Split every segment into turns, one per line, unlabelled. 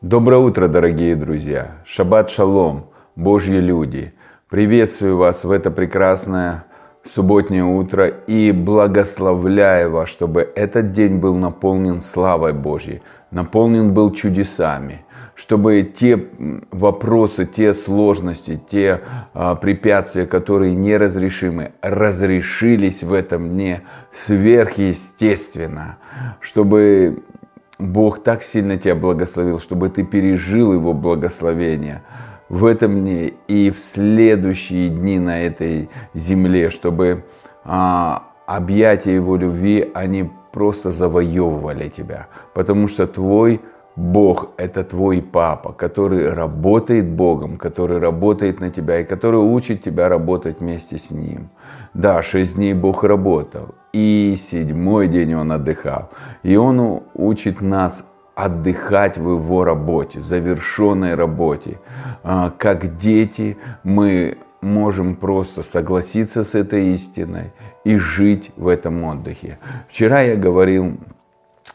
Доброе утро, дорогие друзья! Шаббат шалом, Божьи люди! Приветствую вас в это прекрасное субботнее утро и благословляю вас, чтобы этот день был наполнен славой Божьей, наполнен был чудесами, чтобы те вопросы, те сложности, те а, препятствия, которые неразрешимы, разрешились в этом дне сверхъестественно, чтобы Бог так сильно тебя благословил, чтобы ты пережил Его благословение в этом дне и в следующие дни на этой земле, чтобы а, объятия Его любви, они просто завоевывали тебя. Потому что твой Бог – это твой папа, который работает Богом, который работает на тебя и который учит тебя работать вместе с Ним. Да, шесть дней Бог работал, и седьмой день Он отдыхал. И Он учит нас отдыхать в Его работе, завершенной работе. А, как дети мы можем просто согласиться с этой истиной и жить в этом отдыхе. Вчера я говорил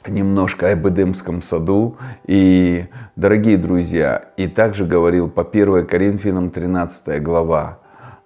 немножко об Эдемском саду. И, дорогие друзья, и также говорил по 1 Коринфянам 13 глава, 5-6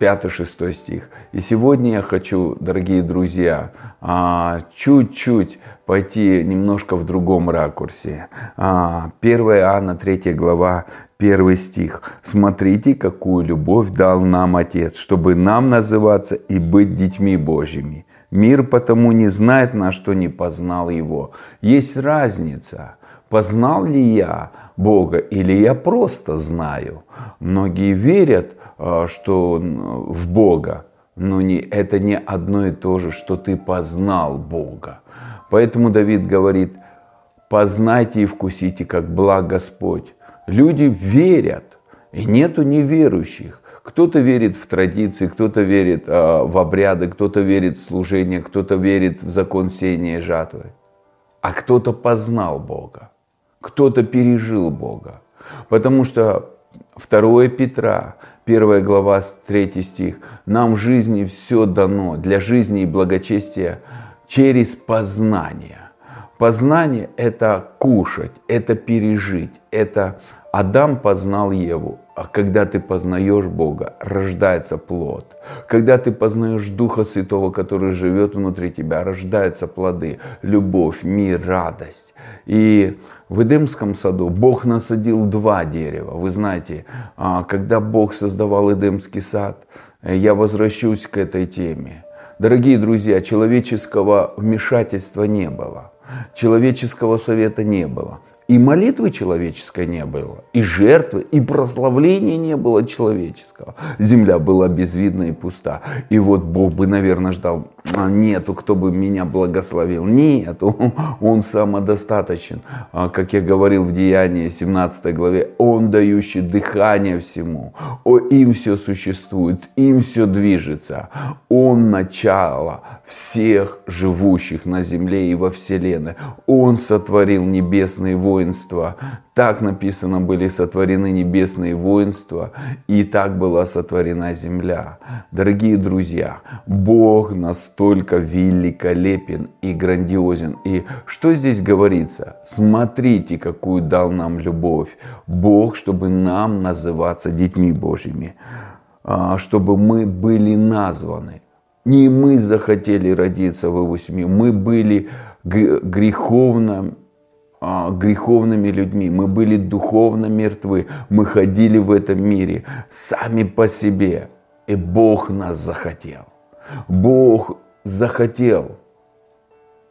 а, стих. И сегодня я хочу, дорогие друзья, а, чуть-чуть пойти немножко в другом ракурсе. 1 а, Иоанна 3 глава, 1 стих. «Смотрите, какую любовь дал нам Отец, чтобы нам называться и быть детьми Божьими. Мир потому не знает нас, что не познал Его». Есть разница. Познал ли я Бога или я просто знаю? Многие верят, а, что в Бога, но не, это не одно и то же, что ты познал Бога. Поэтому Давид говорит, познайте и вкусите, как благ Господь. Люди верят, и нету неверующих. Кто-то верит в традиции, кто-то верит э, в обряды, кто-то верит в служение, кто-то верит в закон сеяния и жатвы. А кто-то познал Бога, кто-то пережил Бога. Потому что 2 Петра, 1 глава, 3 стих. Нам в жизни все дано для жизни и благочестия через познание. Познание – это кушать, это пережить, это Адам познал Еву, а когда ты познаешь Бога, рождается плод. Когда ты познаешь Духа Святого, который живет внутри тебя, рождаются плоды, любовь, мир, радость. И в Эдемском саду Бог насадил два дерева. Вы знаете, а, когда Бог создавал Эдемский сад, я возвращусь к этой теме. Дорогие друзья, человеческого вмешательства не было, человеческого совета не было. И молитвы человеческой не было, и жертвы, и прославления не было человеческого. Земля была безвидна и пуста. И вот Бог бы, наверное, ждал, «А, нету, кто бы меня благословил. Нет, он, он самодостаточен. А, как я говорил в Деянии 17 главе, он дающий дыхание всему. О, им все существует, им все движется. Он начало всех живущих на земле и во вселенной. Он сотворил небесные войны воинства. Так написано, были сотворены небесные воинства, и так была сотворена земля. Дорогие друзья, Бог настолько великолепен и грандиозен. И что здесь говорится? Смотрите, какую дал нам любовь. Бог, чтобы нам называться детьми Божьими, а, чтобы мы были названы. Не мы захотели родиться в его семье, мы были греховно а, греховными людьми, мы были духовно мертвы, мы ходили в этом мире сами по себе. И Бог нас захотел. Бог захотел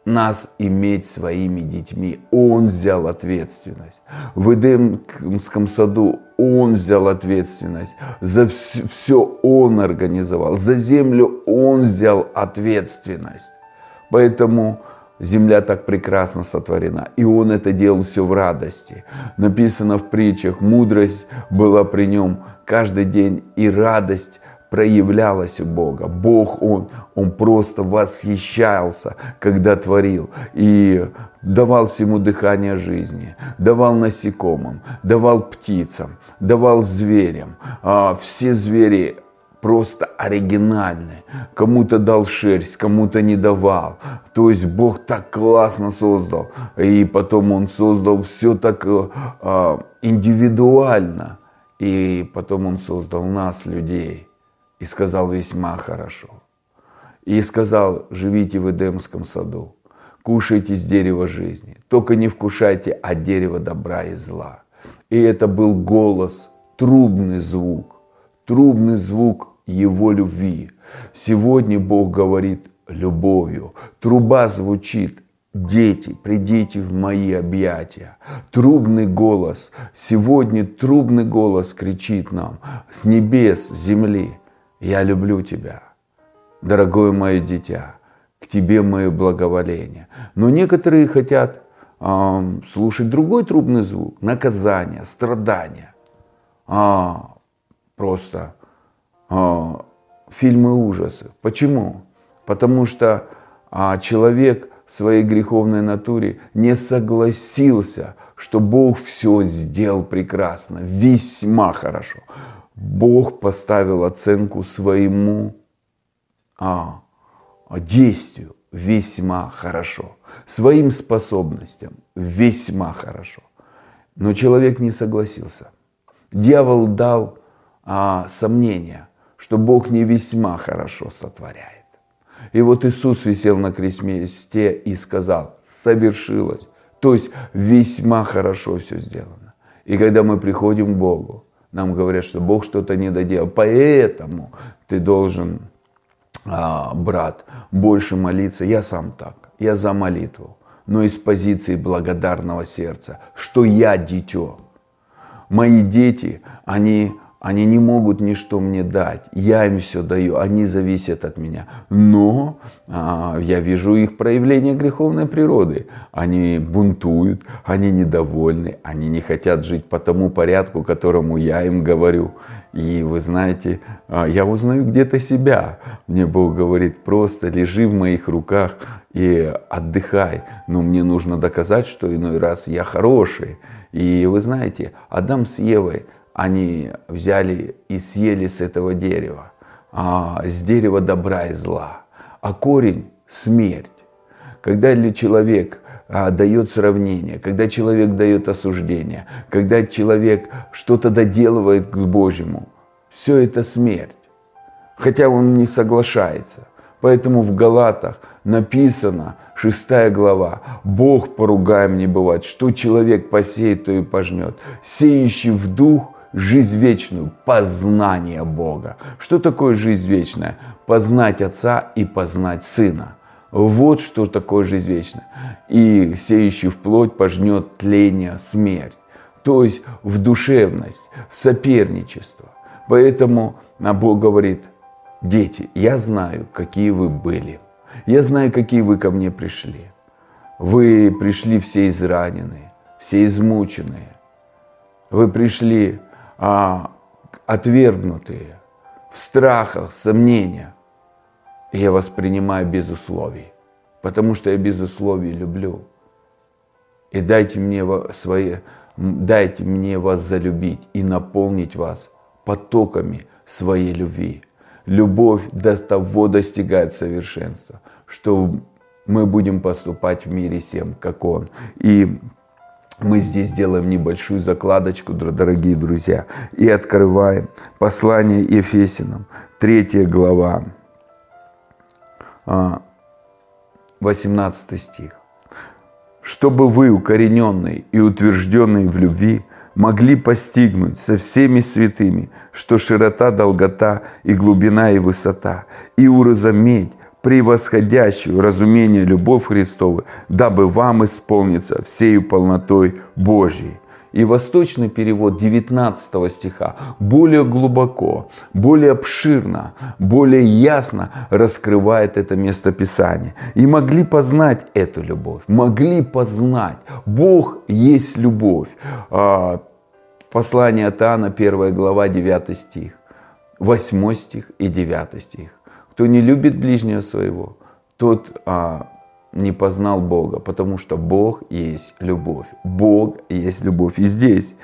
нас иметь своими детьми. Он взял ответственность. В Эдемском саду Он взял ответственность. За все, все Он организовал. За землю Он взял ответственность. Поэтому Земля так прекрасно сотворена. И он это делал все в радости. Написано в притчах, мудрость была при нем каждый день, и радость проявлялась у Бога. Бог, Он, Он просто восхищался, когда творил. И давал всему дыхание жизни, давал насекомым, давал птицам, давал зверям. А все звери просто оригинальный. Кому-то дал шерсть, кому-то не давал. То есть Бог так классно создал. И потом Он создал все так э, индивидуально. И потом Он создал нас, людей. И сказал весьма хорошо. И сказал, живите в Эдемском саду. Кушайте с дерева жизни. Только не вкушайте от дерева добра и зла. И это был голос, трубный звук трубный звук Его любви. Сегодня Бог говорит любовью. Труба звучит Дети, придите в мои объятия. Трубный голос. Сегодня трубный голос кричит нам с небес, с земли. Я люблю тебя, дорогое мое дитя. К тебе мое благоволение. Но некоторые хотят э, слушать другой трубный звук. Наказание, страдания. А, просто э, фильмы ужасы. Почему? Потому что э, человек в своей греховной натуре не согласился, что Бог все сделал прекрасно, весьма хорошо. Бог поставил оценку своему а, действию весьма хорошо, своим способностям весьма хорошо. Но человек не согласился. Дьявол дал а, сомнения, что Бог не весьма хорошо сотворяет. И вот Иисус висел на кресте и сказал, совершилось. То есть весьма хорошо все сделано. И когда мы приходим к Богу, нам говорят, что Бог что-то не доделал. Поэтому ты должен, а, брат, больше молиться. Я сам так. Я за молитву. Но из позиции благодарного сердца, что я дитё. Мои дети, они они не могут ничто мне дать. Я им все даю. Они зависят от меня. Но а, я вижу их проявление греховной природы. Они бунтуют, они недовольны, они не хотят жить по тому порядку, которому я им говорю. И вы знаете, а, я узнаю где-то себя. Мне Бог говорит, просто лежи в моих руках и отдыхай. Но мне нужно доказать, что иной раз я хороший. И вы знаете, Адам с Евой – они взяли и съели с этого дерева, а, с дерева добра и зла. А корень – смерть. Когда ли человек а, дает сравнение, когда человек дает осуждение, когда человек что-то доделывает к Божьему, все это смерть. Хотя он не соглашается. Поэтому в Галатах написано, 6 глава, «Бог поругаем не бывает, что человек посеет, то и пожнет. Сеющий в дух – жизнь вечную, познание Бога. Что такое жизнь вечная? Познать Отца и познать Сына. Вот что такое жизнь вечная. И сеющий в плоть пожнет тление, смерть. То есть в душевность, в соперничество. Поэтому Бог говорит, дети, я знаю, какие вы были. Я знаю, какие вы ко мне пришли. Вы пришли все израненные, все измученные. Вы пришли а, отвергнутые, в страхах, сомнениях. Я вас принимаю без условий, потому что я без условий люблю. И дайте мне, свои, дайте мне вас залюбить и наполнить вас потоками своей любви. Любовь до того достигает совершенства, что мы будем поступать в мире всем, как Он. И мы здесь делаем небольшую закладочку, дорогие друзья, и открываем послание Ефесинам, 3 глава, 18 а, стих. «Чтобы вы, укорененные и утвержденные в любви, могли постигнуть со всеми святыми, что широта, долгота и глубина и высота, и уразуметь превосходящую разумение любовь Христову, дабы вам исполниться всею полнотой Божьей. И восточный перевод 19 стиха более глубоко, более обширно, более ясно раскрывает это местописание. И могли познать эту любовь, могли познать. Бог есть любовь. А, послание от Иоанна, 1 глава, 9 стих, 8 стих и 9 стих. Кто не любит ближнего своего, тот а, не познал Бога, потому что Бог есть любовь. Бог есть любовь. И здесь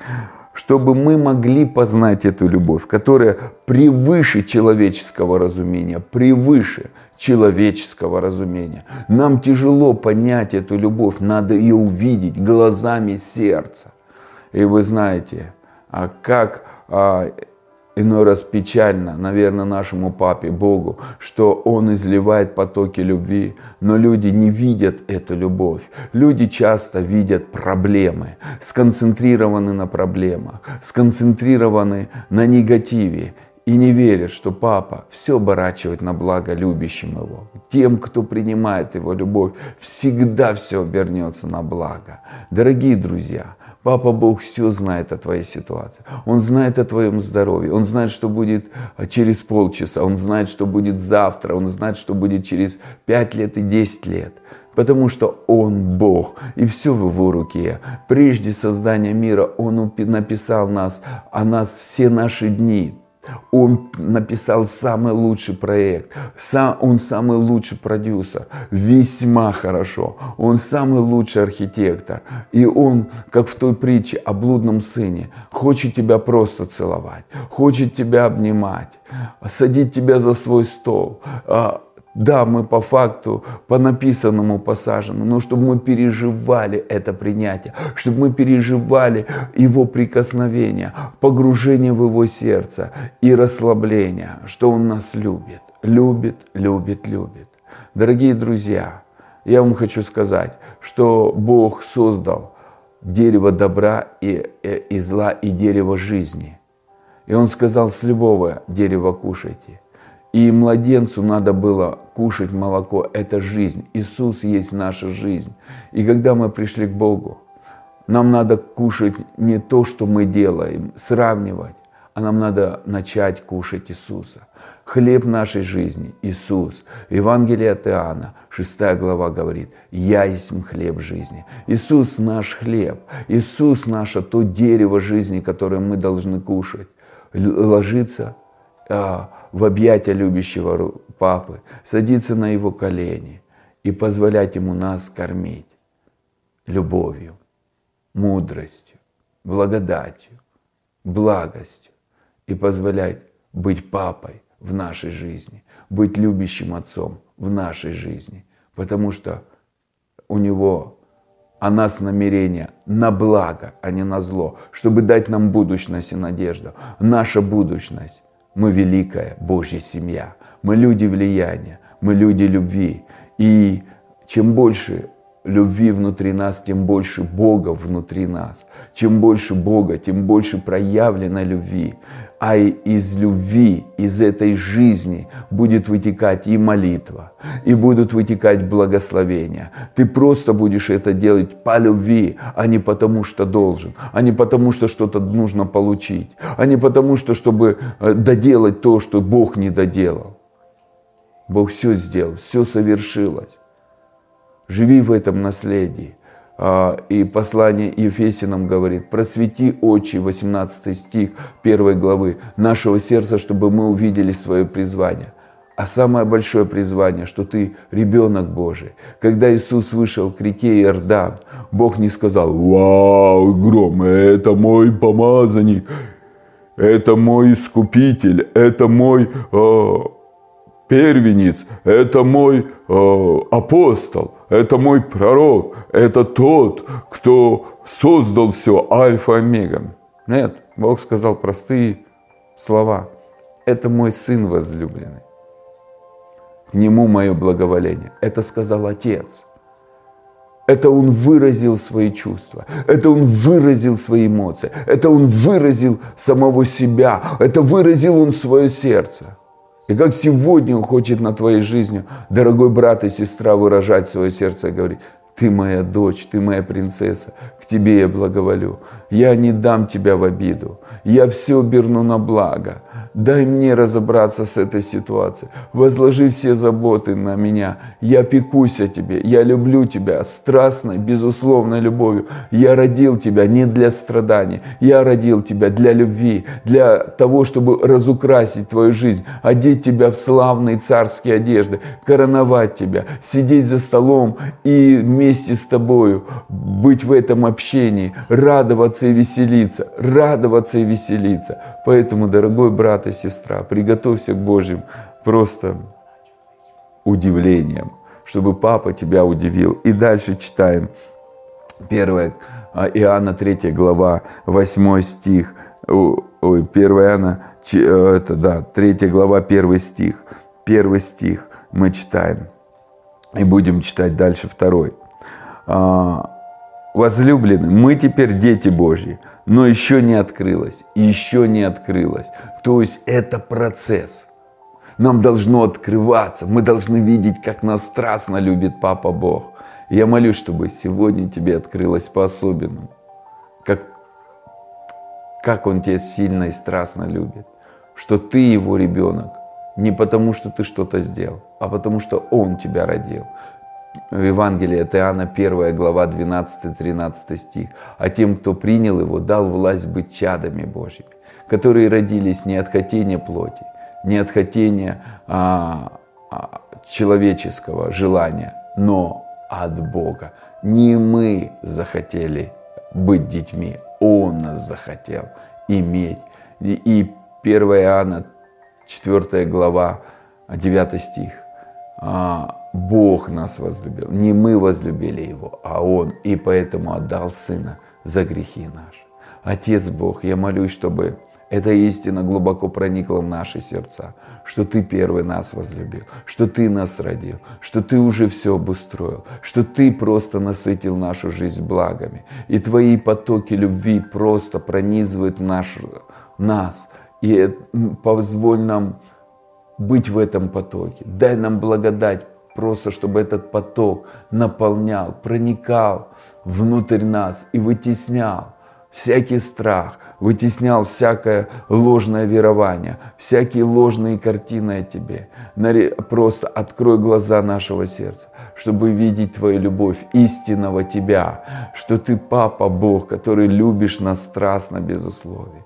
чтобы мы могли познать эту любовь, которая превыше человеческого разумения, превыше человеческого разумения. Нам тяжело понять эту любовь, надо ее увидеть глазами сердца. И вы знаете, а как а, иной раз печально, наверное, нашему папе, Богу, что Он изливает потоки любви, но люди не видят эту любовь. Люди часто видят проблемы, сконцентрированы на проблемах, сконцентрированы на негативе и не верят, что папа все оборачивает на благо любящим его. Тем, кто принимает его любовь, всегда все обернется на благо. Дорогие друзья, Папа Бог все знает о твоей ситуации. Он знает о твоем здоровье. Он знает, что будет а, через полчаса. Он знает, что будет завтра. Он знает, что будет через пять лет и десять лет. Потому что Он Бог, и все в Его руке. Прежде создания мира Он написал нас, о нас все наши дни. Он написал самый лучший проект, сам, он самый лучший продюсер, весьма хорошо. Он самый лучший архитектор. И он, как в той притче о блудном сыне, хочет тебя просто целовать, хочет тебя обнимать, садить тебя за свой стол, а, да, мы по факту, по написанному посажены, но чтобы мы переживали это принятие, чтобы мы переживали его прикосновение, погружение в его сердце и расслабление, что он нас любит, любит, любит, любит. Дорогие друзья, я вам хочу сказать, что Бог создал дерево добра и, и, и зла и дерево жизни. И Он сказал, с любого дерева кушайте – и младенцу надо было кушать молоко. Это жизнь. Иисус есть наша жизнь. И когда мы пришли к Богу, нам надо кушать не то, что мы делаем, сравнивать, а нам надо начать кушать Иисуса. Хлеб нашей жизни – Иисус. Евангелие от Иоанна, 6 глава говорит, «Я есть хлеб жизни». Иисус – наш хлеб. Иисус – наше то дерево жизни, которое мы должны кушать. Ложиться а, в объятия любящего папы, садиться на его колени и позволять ему нас кормить любовью, мудростью, благодатью, благостью и позволять быть папой в нашей жизни, быть любящим отцом в нашей жизни, потому что у него о нас намерение на благо, а не на зло, чтобы дать нам будущность и надежду. Наша будущность мы великая Божья семья, мы люди влияния, мы люди любви. И чем больше любви внутри нас, тем больше Бога внутри нас. Чем больше Бога, тем больше проявлено любви. А из любви, из этой жизни будет вытекать и молитва, и будут вытекать благословения. Ты просто будешь это делать по любви, а не потому, что должен, а не потому, что что-то нужно получить, а не потому, что чтобы э, доделать то, что Бог не доделал. Бог все сделал, все совершилось. Живи в этом наследии. А, и послание Ефесинам говорит, просвети очи, 18 стих 1 главы, нашего сердца, чтобы мы увидели свое призвание. А самое большое призвание, что ты ребенок Божий. Когда Иисус вышел к реке Иордан, Бог не сказал, вау, гром, это мой помазанник, это мой искупитель, это мой э, первенец, это мой э, апостол, это мой пророк, это тот, кто создал все, альфа омега. Нет, Бог сказал простые слова. Это мой сын возлюбленный. К нему мое благоволение. Это сказал Отец. Это он выразил свои чувства, это он выразил свои эмоции, это он выразил самого себя, это выразил он свое сердце. И как сегодня он хочет на твоей жизни, дорогой брат и сестра, выражать свое сердце и говорить, ты моя дочь, ты моя принцесса, к тебе я благоволю. Я не дам тебя в обиду, я все оберну на благо. Дай мне разобраться с этой ситуацией. Возложи все заботы на меня. Я пекусь о тебе. Я люблю тебя страстной, безусловной любовью. Я родил тебя не для страданий. Я родил тебя для любви, для того, чтобы разукрасить твою жизнь, одеть тебя в славные царские одежды, короновать тебя, сидеть за столом и вместе с тобою быть в этом общении, радоваться и веселиться, радоваться и веселиться. Поэтому, дорогой брат и сестра, приготовься к Божьим просто удивлением, чтобы папа тебя удивил. И дальше читаем 1 а, Иоанна 3 глава 8 стих, ой, 1 Иоанна, э, это, да, 3 глава 1 стих, 1 стих мы читаем. И будем читать дальше второй. А, Возлюбленные, мы теперь дети Божьи, но еще не открылось, еще не открылось. То есть это процесс. Нам должно открываться, мы должны видеть, как нас страстно любит Папа Бог. я молюсь, чтобы сегодня тебе открылось по-особенному, как, как Он тебя сильно и страстно любит, что ты Его ребенок, не потому, что ты что-то сделал, а потому, что Он тебя родил. В Евангелии от Иоанна 1 глава 12-13 стих. «А тем, кто принял Его, дал власть быть чадами Божьими, которые родились не от хотения плоти, не от хотения а, а, человеческого желания, но от Бога. Не мы захотели быть детьми, Он нас захотел иметь. И, и 1 Иоанна 4 глава, 9 стих. А, Бог нас возлюбил. Не мы возлюбили Его, а Он. И поэтому отдал Сына за грехи наши. Отец Бог, я молюсь, чтобы эта истина глубоко проникла в наши сердца, что Ты первый нас возлюбил, что Ты нас родил, что Ты уже все обустроил, что Ты просто насытил нашу жизнь благами. И Твои потоки любви просто пронизывают нашу, нас. И позволь нам быть в этом потоке. Дай нам благодать просто, чтобы этот поток наполнял, проникал внутрь нас и вытеснял всякий страх, вытеснял всякое ложное верование, всякие ложные картины о тебе. Просто открой глаза нашего сердца, чтобы видеть Твою любовь, истинного Тебя, что Ты Папа Бог, который любишь нас страстно, без условий.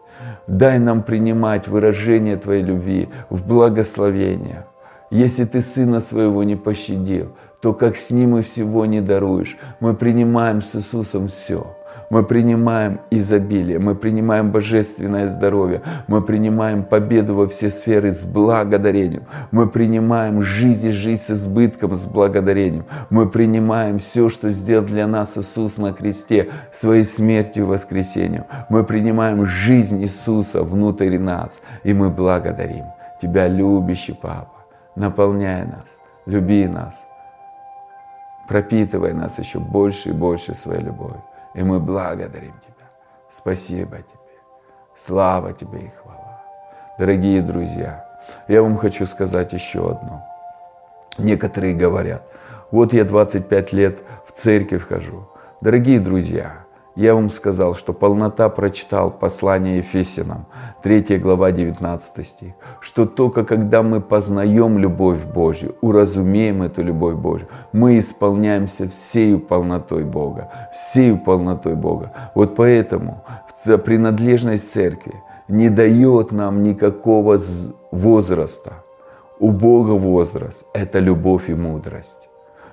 Дай нам принимать выражение Твоей любви в благословениях. Если Ты Сына Своего не пощадил, то как с Ним и всего не даруешь, мы принимаем с Иисусом все – мы принимаем изобилие, мы принимаем божественное здоровье, мы принимаем победу во все сферы с благодарением, мы принимаем жизнь и жизнь с избытком, с благодарением, мы принимаем все, что сделал для нас Иисус на кресте, своей смертью и воскресением, мы принимаем жизнь Иисуса внутрь нас, и мы благодарим Тебя, любящий Папа, наполняй нас, люби нас, пропитывай нас еще больше и больше своей любовью. И мы благодарим Тебя. Спасибо Тебе. Слава Тебе и хвала. Дорогие друзья, я вам хочу сказать еще одно. Некоторые говорят, вот я 25 лет в церковь хожу. Дорогие друзья, я вам сказал, что полнота прочитал послание Ефесянам, 3 глава 19 стих, что только когда мы познаем любовь Божью, уразумеем эту любовь Божью, мы исполняемся всею полнотой Бога, всею полнотой Бога. Вот поэтому принадлежность церкви не дает нам никакого возраста. У Бога возраст – это любовь и мудрость.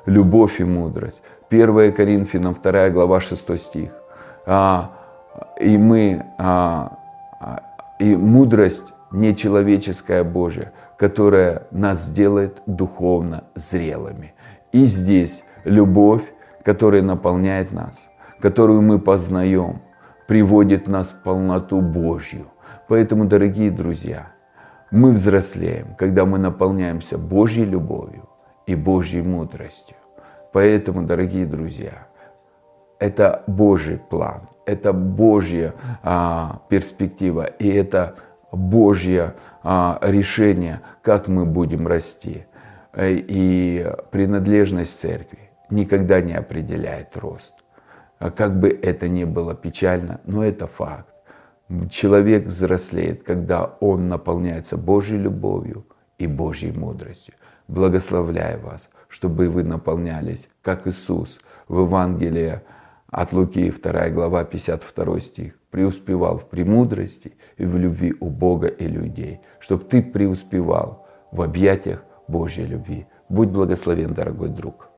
Любовь и мудрость. 1 Коринфянам 2 глава 6 стих. А, и мы, а, а, и мудрость нечеловеческая Божья, которая нас сделает духовно зрелыми. И здесь любовь, которая наполняет нас, которую мы познаем, приводит нас в полноту Божью. Поэтому, дорогие друзья, мы взрослеем, когда мы наполняемся Божьей любовью и Божьей мудростью. Поэтому, дорогие друзья, это Божий план, это Божья а, перспектива и это Божье а, решение, как мы будем расти. И принадлежность церкви никогда не определяет рост. А как бы это ни было печально, но это факт. Человек взрослеет, когда он наполняется Божьей любовью и Божьей мудростью. Благословляю вас, чтобы вы наполнялись, как Иисус в Евангелии от Луки, 2 глава, 52 стих. «Преуспевал в премудрости и в любви у Бога и людей, чтобы ты преуспевал в объятиях Божьей любви». Будь благословен, дорогой друг.